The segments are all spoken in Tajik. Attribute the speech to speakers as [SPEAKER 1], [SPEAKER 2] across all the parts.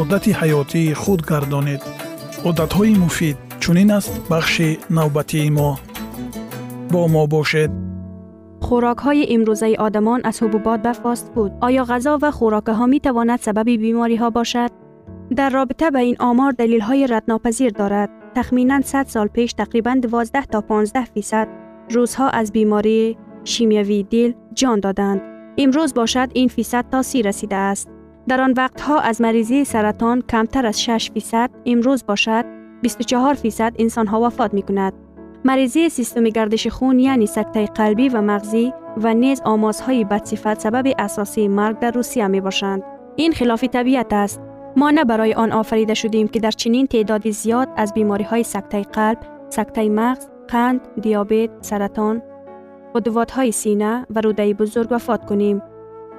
[SPEAKER 1] одати ҳаётии худ гардонед одатҳои муфид чунин аст бахши навбатии мо бо мо бошед
[SPEAKER 2] خوراک های امروزه آدمان از حبوبات به فاست فود آیا غذا و خوراک ها می تواند سبب بیماری ها باشد؟ در رابطه به این آمار دلیل های ردناپذیر دارد. تخمینا 100 سال پیش تقریبا 12 تا 15 فیصد روزها از بیماری شیمیوی دل جان دادند. امروز باشد این فیصد تا سی رسیده است. در آن وقتها از مریضی سرطان کمتر از 6 فیصد امروز باشد 24 فیصد انسان ها وفات می کند. مریضی سیستم گردش خون یعنی سکته قلبی و مغزی و نیز آمازهای بدصفت سبب اساسی مرگ در روسیه می باشند. این خلاف طبیعت است. ما نه برای آن آفریده شدیم که در چنین تعدادی زیاد از بیماری های سکته قلب، سکته مغز، قند، دیابت، سرطان، قدوات های سینه و روده بزرگ وفات کنیم.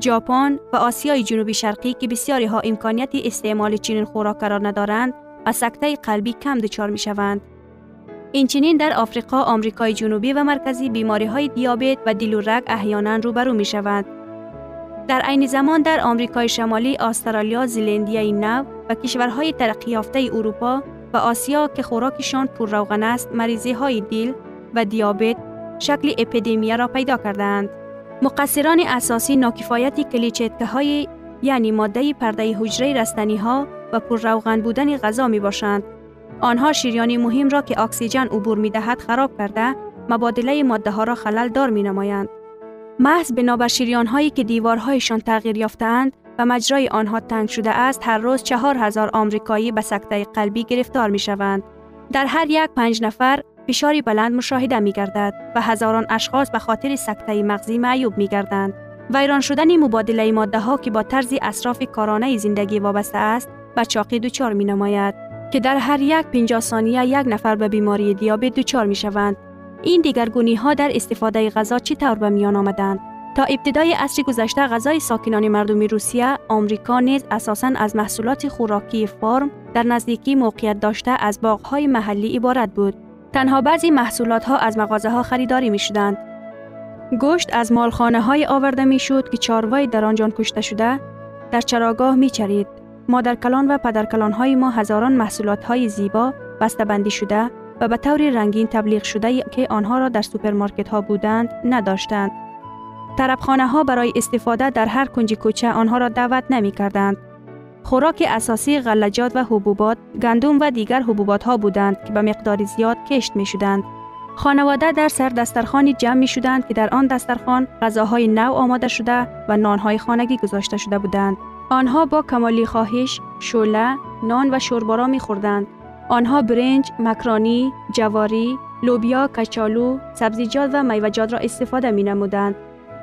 [SPEAKER 2] ژاپن و آسیای جنوبی شرقی که بسیاری ها امکانیت استعمال چنین خوراک را ندارند و سکته قلبی کم دچار می شوند. اینچنین در آفریقا، آمریکای جنوبی و مرکزی بیماری های دیابت و دل و رگ احیانا روبرو می شوند. در عین زمان در آمریکای شمالی، استرالیا، زلندیای نو و کشورهای ترقی یافته اروپا و آسیا که خوراکشان پر روغن است، مریضی های دل و دیابت شکل اپیدمی را پیدا کردند. مقصران اساسی ناکفایت کلیچتکه های یعنی ماده پرده حجره رستنی ها و پر روغن بودن غذا می باشند. آنها شیریانی مهم را که اکسیژن عبور می دهد خراب کرده مبادله ماده ها را خلل دار می نمایند. محض بنابر شیریان هایی که دیوارهایشان تغییر یافتند و مجرای آنها تنگ شده است هر روز چهار هزار آمریکایی به سکته قلبی گرفتار می شوند. در هر یک پنج نفر فشاری بلند مشاهده می گردد و هزاران اشخاص به خاطر سکته مغزی معیوب می گردند. ویران شدن مبادله ماده ها که با طرز اصراف کارانه زندگی وابسته است به چاقی دچار می نماید که در هر یک 50 ثانیه یک نفر به بیماری دیابت دچار می شوند. این دیگرگونی ها در استفاده غذا چطور به میان آمدند؟ تا ابتدای عصر گذشته غذای ساکنان مردمی روسیه، آمریکا نیز اساساً از محصولات خوراکی فارم در نزدیکی موقعیت داشته از باغهای محلی عبارت بود تنها بعضی محصولات ها از مغازه ها خریداری می شدند. گوشت از مالخانه های آورده می شد که چاروای در آنجان کشته شده در چراگاه می چرید. مادر کلان و پدر کلان های ما هزاران محصولات های زیبا بسته‌بندی شده و به طور رنگین تبلیغ شده که آنها را در سوپرمارکت ها بودند نداشتند. طربخانه ها برای استفاده در هر کنج کوچه آنها را دعوت نمی کردند. خوراک اساسی غلجات و حبوبات، گندم و دیگر حبوبات ها بودند که به مقدار زیاد کشت می شدند. خانواده در سر دسترخانی جمع می شدند که در آن دسترخان غذاهای نو آماده شده و نانهای خانگی گذاشته شده بودند. آنها با کمالی خواهش، شوله، نان و شوربارا می خوردند. آنها برنج، مکرانی، جواری، لوبیا، کچالو، سبزیجات و میوه‌جات را استفاده می نمودند.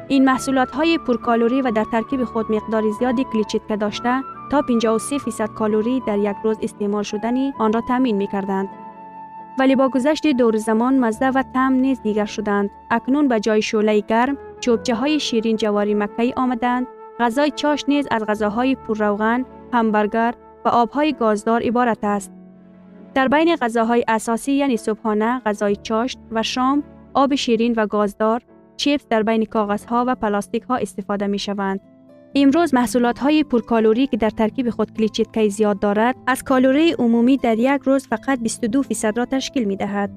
[SPEAKER 2] این محصولات های پرکالوری و در ترکیب خود مقدار زیادی کلیچیتکه داشته تا 53 فیصد کالوری در یک روز استعمال شدنی آن را تامین می کردند. ولی با گذشت دور زمان مزده و تم نیز دیگر شدند. اکنون به جای شعله گرم چوبچه های شیرین جواری مکهی آمدند. غذای چاش نیز از غذاهای پرروغن، همبرگر و آبهای گازدار عبارت است. در بین غذاهای اساسی یعنی صبحانه، غذای چاشت و شام، آب شیرین و گازدار، چیپس در بین کاغذها و پلاستیک ها استفاده می شوند. امروز محصولات های پرکالوری که در ترکیب خود کلیچیتکی زیاد دارد از کالوری عمومی در یک روز فقط 22 فیصد را تشکیل می دهد.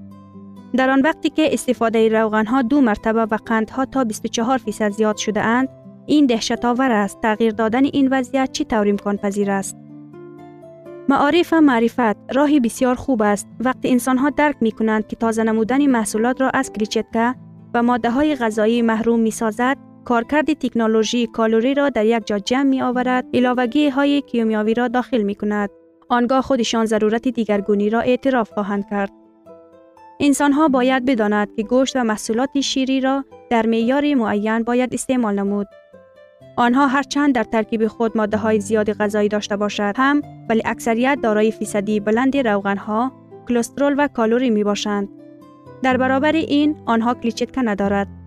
[SPEAKER 2] در آن وقتی که استفاده روغن ها دو مرتبه و قندها تا 24 فیصد زیاد شده اند این دهشت آور است. تغییر دادن این وضعیت چی طور امکان پذیر است؟ معارف و معرفت راهی بسیار خوب است. وقتی انسان ها درک می کنند که تازه نمودن محصولات را از کلیچتکه و ماده های غذایی محروم می سازد کارکرد تکنولوژی کالوری را در یک جا جمع می آورد علاوگی های کیمیاوی را داخل می کند آنگاه خودشان ضرورت دیگرگونی را اعتراف خواهند کرد. انسان ها باید بداند که گوشت و محصولات شیری را در معیار معین باید استعمال نمود. آنها هرچند در ترکیب خود ماده های زیاد غذایی داشته باشد هم ولی اکثریت دارای فیصدی بلند روغن ها کلسترول و کالوری می باشند در برابر این آنها کلیچتکه ندارد.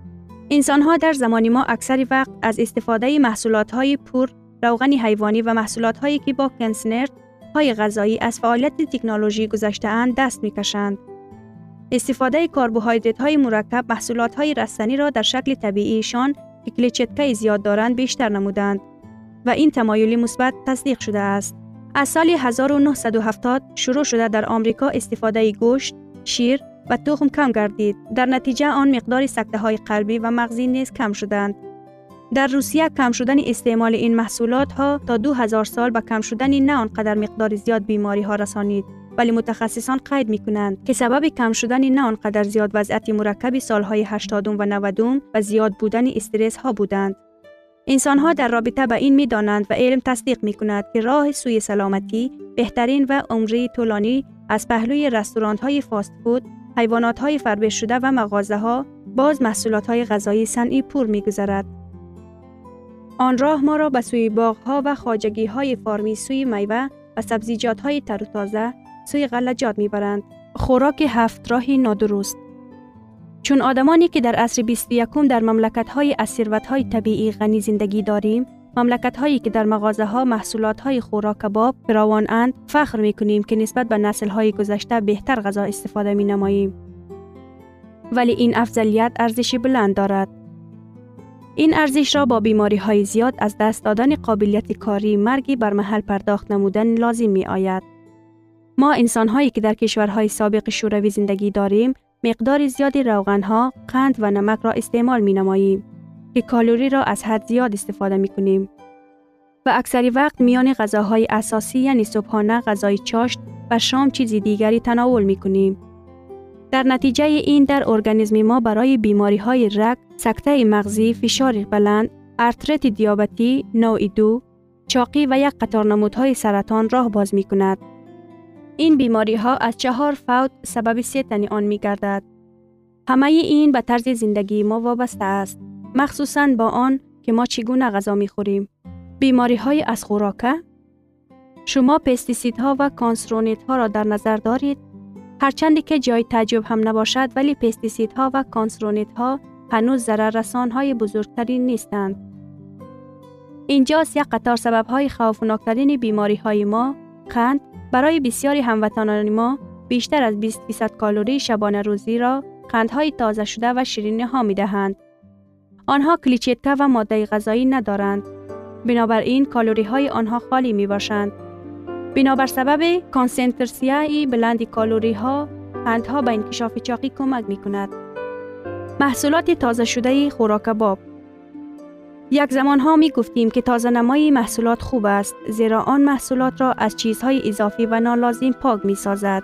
[SPEAKER 2] انسان ها در زمان ما اکثر وقت از استفاده محصولات های پور روغن حیوانی و محصولات هایی که با کنسنرد های غذایی از فعالیت تکنولوژی گذشته اند دست می کشند. استفاده کربوهیدرات های مرکب محصولات های رستنی را در شکل طبیعیشان که کلیچتکه زیاد دارند بیشتر نمودند و این تمایلی مثبت تصدیق شده است. از سال 1970 شروع شده در آمریکا استفاده گوشت، شیر و تخم کم گردید. در نتیجه آن مقدار سکته های قلبی و مغزی نیز کم شدند. در روسیه کم شدن استعمال این محصولات ها تا 2000 سال به کم شدن نه آنقدر مقدار زیاد بیماری ها رسانید. ولی متخصصان قید می کنند که سبب کم شدن نه آنقدر زیاد وضعیت مرکب سالهای 80 و 90 و زیاد بودن استرس ها بودند. انسان ها در رابطه به این می دانند و علم تصدیق می کند که راه سوی سلامتی بهترین و عمری طولانی از پهلوی رستوران های فاست فود حیوانات های فربه شده و مغازه ها باز محصولات های غذایی صنعی پور می گذارد. آن راه ما را به سوی باغ ها و خاجگی های فارمی سوی میوه و سبزیجات های تر و تازه سوی غلجات می برند. خوراک هفت راهی نادرست چون آدمانی که در عصر 21 در مملکت های اسیروت های طبیعی غنی زندگی داریم مملکت هایی که در مغازه ها محصولات های خوراک کباب فراوان اند فخر می کنیم که نسبت به نسل های گذشته بهتر غذا استفاده می نماییم. ولی این افضلیت ارزش بلند دارد. این ارزش را با بیماری های زیاد از دست دادن قابلیت کاری مرگی بر محل پرداخت نمودن لازم می آید. ما انسان هایی که در کشورهای سابق شوروی زندگی داریم مقدار زیادی روغن ها، قند و نمک را استعمال می نماییم. که کالوری را از حد زیاد استفاده می کنیم. و اکثری وقت میان غذاهای اساسی یعنی صبحانه غذای چاشت و شام چیزی دیگری تناول می کنیم. در نتیجه این در ارگانیسم ما برای بیماری های رگ، سکته مغزی، فشار بلند، ارترت دیابتی، نوع دو، چاقی و یک قطار نمودهای سرطان راه باز می کند. این بیماری ها از چهار فوت سبب سیتنی آن می گردد. همه این به طرز زندگی ما وابسته است. مخصوصا با آن که ما چگونه غذا می خوریم. بیماری های از خوراکه شما پستیسید ها و کانسرونیت ها را در نظر دارید هرچندی که جای تعجب هم نباشد ولی پستیسید ها و کانسرونیت ها هنوز ضرر رسان های بزرگترین نیستند. اینجاست یک قطار سبب های خوفناکترین بیماری های ما قند برای بسیاری هموطنان ما بیشتر از 20 فیصد کالری شبانه روزی را قندهای تازه شده و شیرینی ها می دهند. آنها کلیچیتکه و ماده غذایی ندارند. بنابراین کالوری های آنها خالی می باشند. بنابر سبب کانسنترسیای بلند کالوری ها قندها به انکشاف چاقی کمک می کند. محصولات تازه شده خوراک باب یک زمان ها می گفتیم که تازه نمای محصولات خوب است زیرا آن محصولات را از چیزهای اضافی و نالازم پاک می سازد.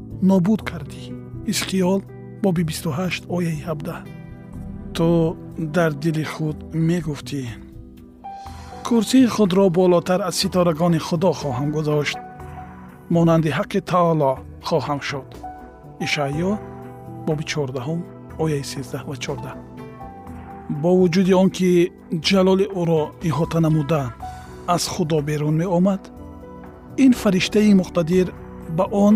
[SPEAKER 1] нобуд кардӣ? Ҳизқиёл боби 28 ояи 17 ту дар дили худ мегуфтӣ. Курсии худро болотар аз ситорагони худо хоҳам гузошт. Монанди ҳаққи таоло хоҳам шуд. Ишаъё боби 14 ояи 13 ва 14 бо вуҷуди он ки ҷалоли ӯро иҳота намуда аз худо берун меомад ин фариштаи муқтадир ба он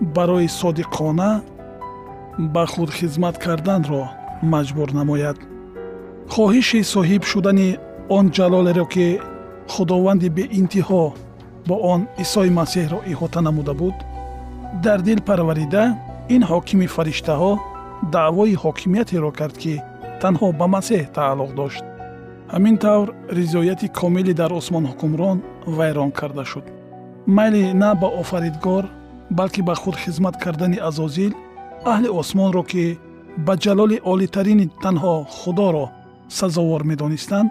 [SPEAKER 1] барои содиқона ба худ хизмат карданро маҷбур намояд. Хоҳиши соҳиб шудани он ҷалолеро ки худованди беинтиҳо бо он исои масеҳро иҳота намуда буд дар дил парварида ин ҳокими фариштаҳо даъвои ҳокимиятеро кард ки танҳо ба масеҳ тааллуқ дошт. Ҳамин тавр ризояти комилӣ дар осмон ҳукмрон вайрон карда шуд. Майли на ба офаридгор балки ба худ хизмат кардани азозил аҳли осмонро ки ба ҷалоли олитарини танҳо худоро сазовор медонистанд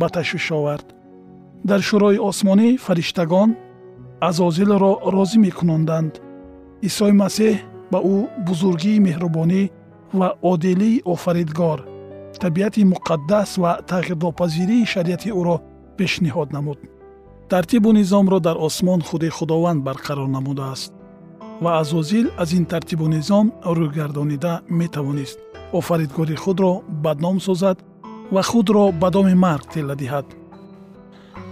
[SPEAKER 1] ба ташвиш овард. Дар шӯрои осмонӣ фариштагон азозилро розӣ мекунонданд исои масеҳ ба ӯ бузургии меҳрубонӣ ва одилии офаридгор табиати муқаддас ва тағйирнопазирии шариати ӯро пешниҳод намуд. Тартибу низомро дар осмон худи худованд барқарор намудааст ва азозил аз ин тартибу низом рӯйгардонида метавонист. Офаридгори худро бадном созад ва худро ба доми марг тела диҳад.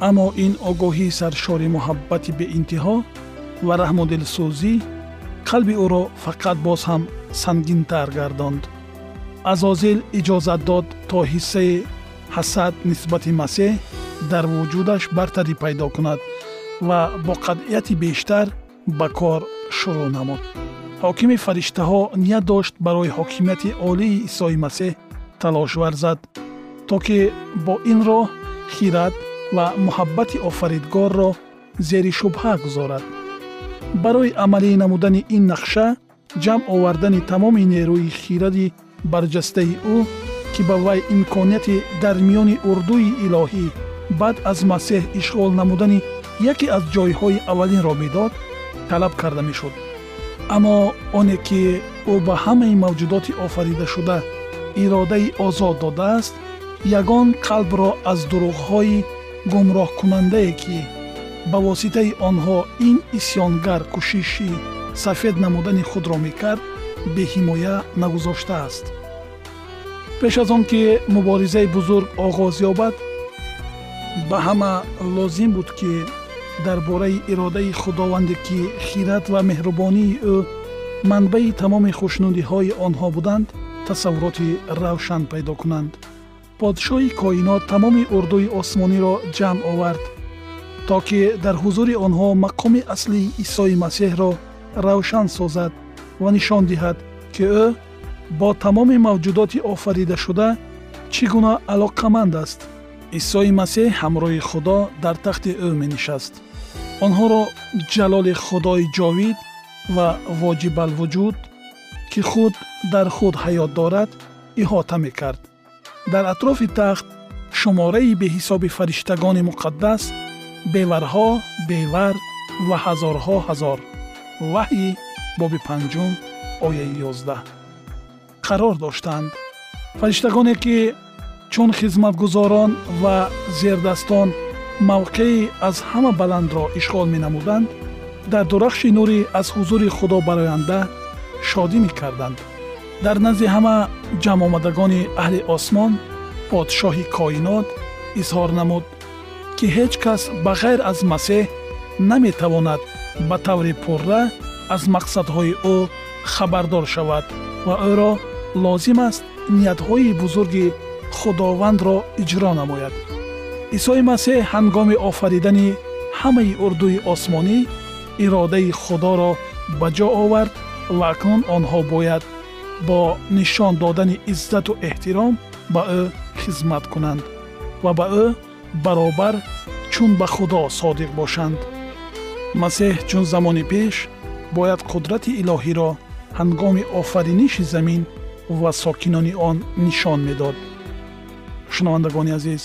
[SPEAKER 1] Аммо ин огоҳии саршори муҳаббати беинтиҳо ва раҳмудилсӯзӣ қалби ӯро фақат боз ҳам сангинтар гардонд. Азозил иҷозат дод то ҳиссаи ҳасад нисбати масеҳ дар вуҷудаш бартарӣ пайдо кунад ва бо қатъияти бештар ба кор шурӯъ намуд. Ҳокими фариштаҳо ният дошт барои ҳокимияти олии исои масеҳ талош варзад то ки бо ин роҳ хират ва муҳаббати офаридгорро зери шубҳа гузорад. Барои амалӣ намудани ин нақша ҷамъ овардани тамоми нерӯи хиради барҷастаи ӯ ки ба вай имконияти дар миёни урдуи илоҳӣ баъд аз масеҳ ишғол намудани яке аз ҷойҳои аввалинро медод талаб карда мешуд. Аммо оне ки ӯ ба ҳамаи мавҷудоти офаридашуда иродаи озод додааст ягон қалбро аз дурӯғҳои гумроҳкунандае ки ба воситаи онҳо ин исьёнгар кӯшиши сафед намудани худро мекард беҳимоя нагузоштааст. Пеш аз он ки муборизаи бузург оғоз ёбад ба ҳама лозим буд ки дар бораи иродаи худованде ки хират ва меҳрубонии ӯ манбаи тамоми хушнудиҳои онҳо буданд тасаввуроти равшан пайдо кунанд. Подшоҳи коинот тамоми урдуи осмониро ҷамъ овард то ки дар ҳузури онҳо мақоми аслии исои масеҳро равшан созад ва нишон диҳад ки ӯ бо тамоми мавҷудоти офаридашуда чӣ гуна алоқаманд аст. Исои масеҳ ҳамроҳи худо дар тахти ӯ менишаст онҳоро ҷалоли худои ҷовид ва воҷибалвуҷуд ки худ дар худ ҳаёт дорад иҳота мекард дар атрофи тахт шумораи беҳисоби фариштагони муқаддас беварҳо бевар ва ҳазорҳо ҳазор ваҳйи боби панҷум ояи ёздаҳ қарор доштанд фариштагоне ки чун хизматгузорон ва зердастон мавқеи аз ҳама баландро ишғол менамуданд дар дурахши нурӣ аз ҳузури худо бароянда шодӣ мекарданд. Дар назди ҳама ҷамъомадагони аҳли осмон подшоҳи коинот изҳор намуд ки ҳеҷ кас ба ғайр аз масеҳ наметавонад ба таври пурра аз мақсадҳои ӯ хабардор шавад ва ӯро лозим аст ниятҳои бузурги худовандро иҷро намояд исои масеҳ ҳангоми офаридани ҳамаи урдуи осмонӣ иродаи худоро ба ҷо овард ва акнун онҳо бояд бо нишон додани иззату эҳтиром ба ӯ хизмат кунанд ва ба ӯ баробар чун ба худо содиқ бошанд. Масеҳ чун замони пеш бояд қудрати илоҳиро ҳангоми офариниши замин ва сокинони он нишон медод. Шунавандагони азиз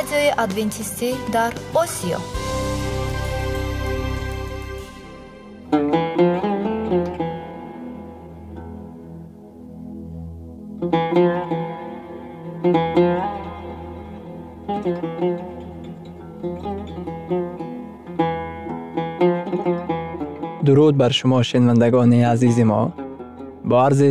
[SPEAKER 3] радиои адвентистӣ дар осиё
[SPEAKER 4] дуруд бар шумо шинавандагони азизи мо бо арзи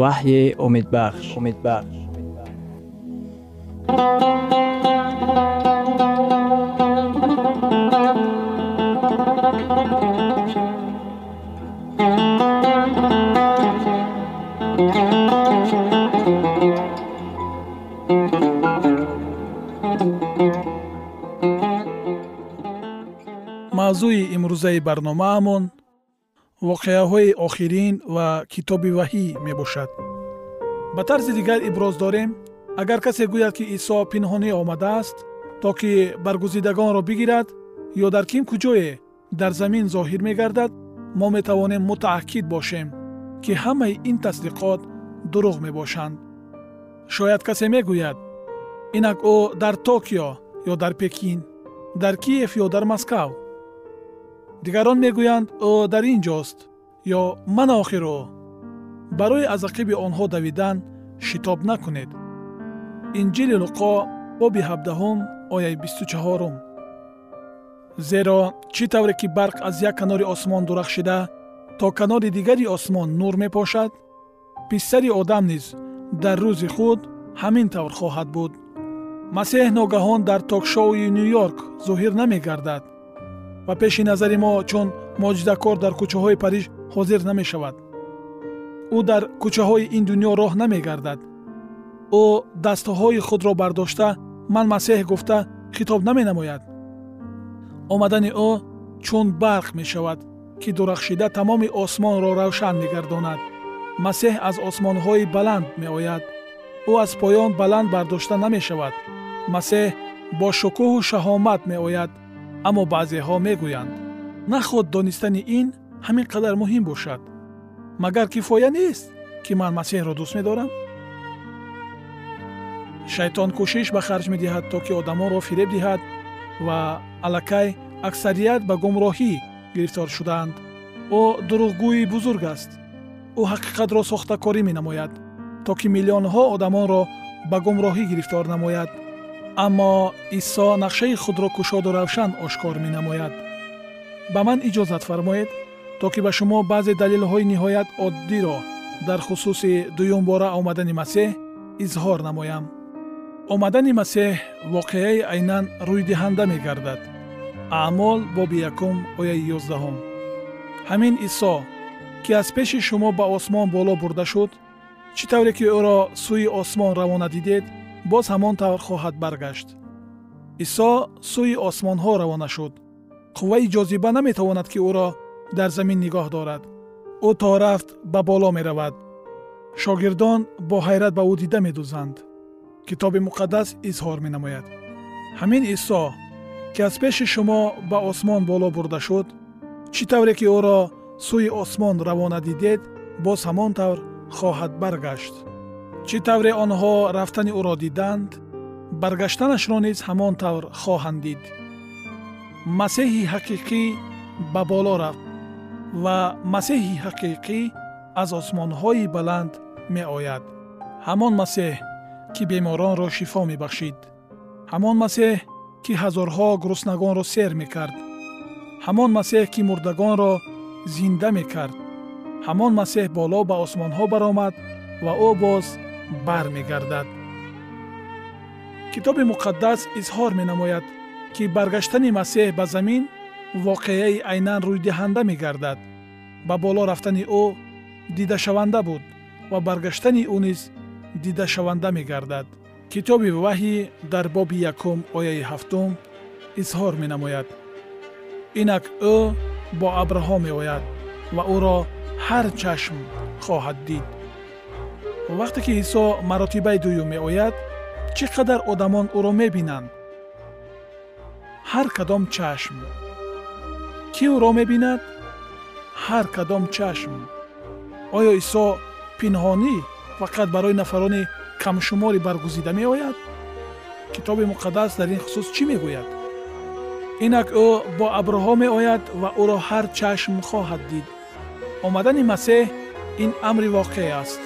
[SPEAKER 4] ваҳйи умедбахш умедбахш
[SPEAKER 1] мавзӯи имрӯзаи барномаамон воқеаҳои охирин ва китоби ваҳӣ мебошад. Ба тарзи дигар иброз дорем агар касе гӯяд ки исо пинҳонӣ омадааст то ки баргузидагонро бигирад ё дар ким куҷое дар замин зоҳир мегардад мо метавонем мутааккид бошем ки ҳамаи ин тасдиқот дурӯғ мебошанд. Шояд касе мегӯяд инак ӯ дар токио ё дар пекин дар киев ё дар москав дигарон мегӯянд ӯ дар ин ҷост ё ман охир ӯ барои аз ақиби онҳо давидан шитоб накунед. Инҷили луқо боби ҳабдаҳум ояи бисту чаҳорум. Зеро чӣ тавре ки барқ аз як канори осмон дурахшида то канори дигари осмон нур мепошад? Писари одам низ дар рӯзи худ ҳамин тавр хоҳад буд. Масеҳ ногаҳон дар токшоуи ню йорк зоҳир намегардад ва пеши назари мо чун моҷидакор дар кӯчаҳои париж ҳозир намешавад. Ӯ дар кӯчаҳои ин дунё роҳ намегардад. Ӯ дастҳои худро бардошта ман масеҳ гуфта хитоб наменамояд. Омадани ӯ чун барқ мешавад ки дурахшида тамоми осмонро равшан мегардонад масеҳ аз осмонҳои баланд меояд. Ӯ аз поён баланд бардошта намешавад. Масеҳ бо шукӯҳу шаҳомат меояд аммо баъзеҳо мегӯянд наход донистани ин ҳамин қадар муҳим бошад. Магар кифоя нест ки ман масеҳро дӯст медорам? Шайтон кӯшиш ба харҷ медиҳад то ки одамонро фиреб диҳад ва аллакай аксарият ба гумроҳӣ гирифтор шудаанд ӯ дурӯғгӯи бузург аст! Ӯ ҳақиқатро сохтакорӣ менамояд то ки миллионҳо одамонро ба гумроҳӣ гирифтор намояд аммо исо нақшаи худро кушоду равшан ошкор менамояд. Ба ман иҷозат фармоед то ки ба шумо баъзе далелҳои ниҳоят оддиро дар хусуси дуюмбора омадани масеҳ изҳор намоям. Омадани масеҳ воқеаи айнан рӯйдиҳанда мегардад. Аъмол боби якум ояи ёздаҳум. Ҳамин исо ки аз пеши шумо ба осмон боло бурда шуд чӣ тавре ки ӯро сӯи осмон равона дидед боз ҳамон тавр хоҳад баргашт. Исо сӯи осмонҳо равона шуд. Қувваи ҷозиба наметавонад ки ӯро дар замин нигоҳ дорад. Ӯ то рафт ба боло меравад. Шогирдон бо ҳайрат ба ӯ дида медӯзанд китоби муқаддас изҳор менамояд. Ҳамин исо ки аз пеши шумо ба осмон боло бурда шуд чӣ тавре ки ӯро сӯи осмон равона дидед боз ҳамон тавр хоҳад баргашт чӣ тавре онҳо рафтани ӯро диданд баргаштанашро низ ҳамон тавр хоҳанд дид. Масеҳи ҳақиқӣ ба боло рафт ва масеҳи ҳақиқӣ аз осмонҳои баланд меояд. Ҳамон масеҳ ки беморонро шифо мебахшид. Ҳамон масеҳ ки ҳазорҳо гуруснагонро сер мекард. Ҳамон масеҳ ки мурдагонро зинда мекард. Ҳамон масеҳ боло ба осмонҳо баромад ва ӯ боз бармегардад. Китоби муқаддас изҳор менамояд ки баргаштани масеҳ ба замин воқеаи айнан рӯйдиҳанда мегардад. Ба боло рафтани ӯ дидашаванда буд ва баргаштани ӯ низ дидашаванда мегардад. Китоби ваҳӣ дар боби якум ояи ҳафтум изҳор менамояд. Инак ӯ бо абрҳо меояд ва ӯро ҳар чашм хоҳад дид вақте ки исо маротибаи дуюм меояд чӣ қадар одамон ӯро мебинанд? Ҳар кадом чашм. Кӣ ӯро мебинад? Ҳар кадом чашм. Оё исо пинҳонӣ фақат барои нафарони камшуморе баргузида меояд? Китоби муқаддас дар ин хусус чӣ мегӯяд? Инак ӯ бо абрҳо меояд ва ӯро ҳар чашм хоҳад дид. Омадани масеҳ ин амри воқеъ аст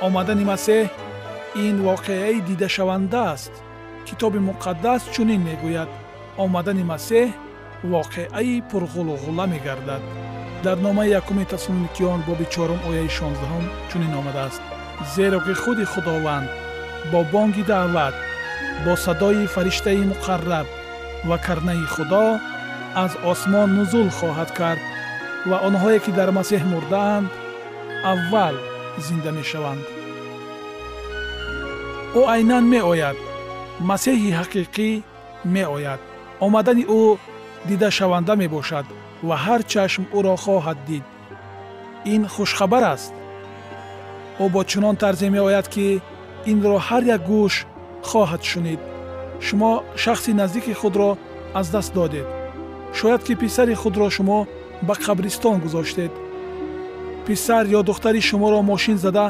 [SPEAKER 1] омадани масеҳ ин воқеаи дидашаванда аст. Китоби муқаддас чунин мегӯяд. Омадани масеҳ воқеаи пурғулуғула мегардад. Дар номаи якуми таслоникиён боби чорум ояи шонздаҳум чунин омадааст. Зеро ки худи худованд бо бонги даъват бо садои фариштаи муқарраб ва карнаи худо аз осмон нузул хоҳад кард ва онҳое ки дар масеҳ мурдаанд аввал зинда мешаванд. Ӯ айнан меояд. Масеҳи ҳақиқӣ меояд. Омадани ӯ дидашаванда мебошад ва ҳар чашм ӯро хоҳад дид. Ин хушхабар аст. Ӯ бо чунон тарзе меояд ки инро ҳар як гӯш хоҳад шунид. Шумо шахси наздики худро аз даст додед. Шояд ки писари худро шумо ба қабристон гузоштед писар ё духтари шуморо мошин зада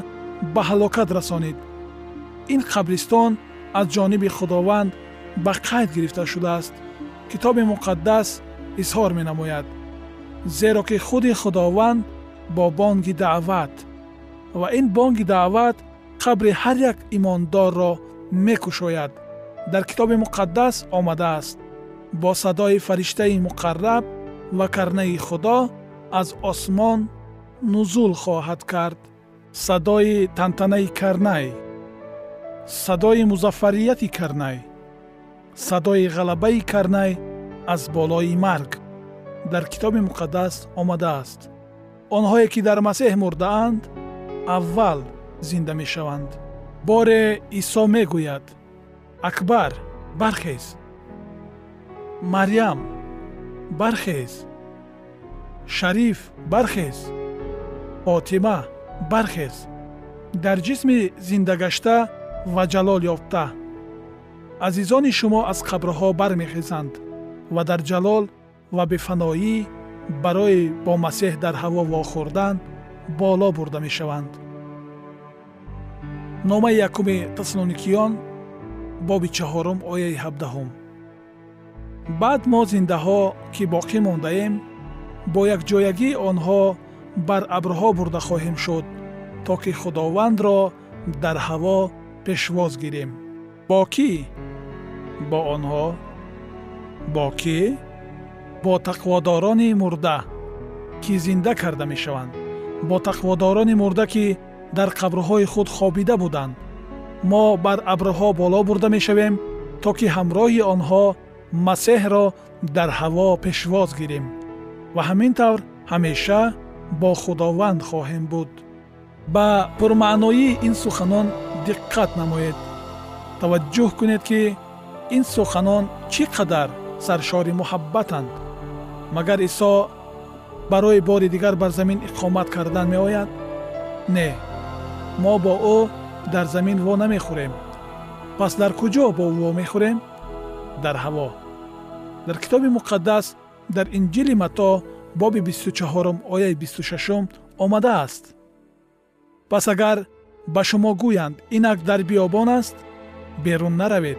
[SPEAKER 1] ба ҳалокат расонид ин қабристон аз ҷониби худованд ба қайд гирифта шудааст китоби муқаддас изҳор менамояд зеро ки худи худованд бо бонги даъват ва ин бонги даъват қабри ҳар як имондорро мекушояд дар китоби муқаддас омадааст бо садои фариштаи муқарраб ва карнаи худо аз осмон нузул хоҳад кард. Садои тантанаи карнай. Садои музаффарияти карнай. Садои ғалабаи карнай аз болои марг. Дар китоби муқаддас омадааст. Онҳое ки дар масеҳ мурдаанд аввал зинда мешаванд. Боре исо мегӯяд. Акбар бархез. Марьям бархез. Шариф бархез фотима бархез дар ҷисми зиндагашта ва ҷалол ёфта. Азизони шумо аз қабрҳо бармехезанд ва дар ҷалол ва бефаноӣ барои бо масеҳ дар ҳаво вохӯрдан боло бурда мешаванд. Номаи якуми таслоникиён боби чаҳорум ояи ҳабдаҳум. Баъд мо зиндаҳо ки боқӣ мондаем бо якҷоягии онҳо бар абрҳо бурда хоҳем шуд то ки худовандро дар ҳаво пешвоз гирем. Бо кӣ? Бо онҳо. Бо кӣ? Бо тақводорони мурда ки зинда карда мешаванд. Бо тақводорони мурда ки дар қабрҳои худ хобида буданд. Мо бар абрҳо боло бурда мешавем то ки ҳамроҳи онҳо масеҳро дар ҳаво пешвоз гирем. Ва ҳамин тавр ҳамеша бо худованд хоҳем буд. Ба пурмаъноии ин суханон диққат намоед. Таваҷҷӯҳ кунед ки ин суханон чӣ қадар саршори муҳаббатанд? Магар исо барои бори дигар бар замин иқомат кардан меояд? Не. Мо бо ӯ дар замин во намехӯрем. Пас дар куҷо бо ӯ во мехӯрем? Дар ҳаво. Дар китоби муқаддас дар инҷили матто боби бисту чаҳорум ояи бисту шашум омадааст. Пас агар ба шумо гӯянд инак дар биёбон аст берун наравед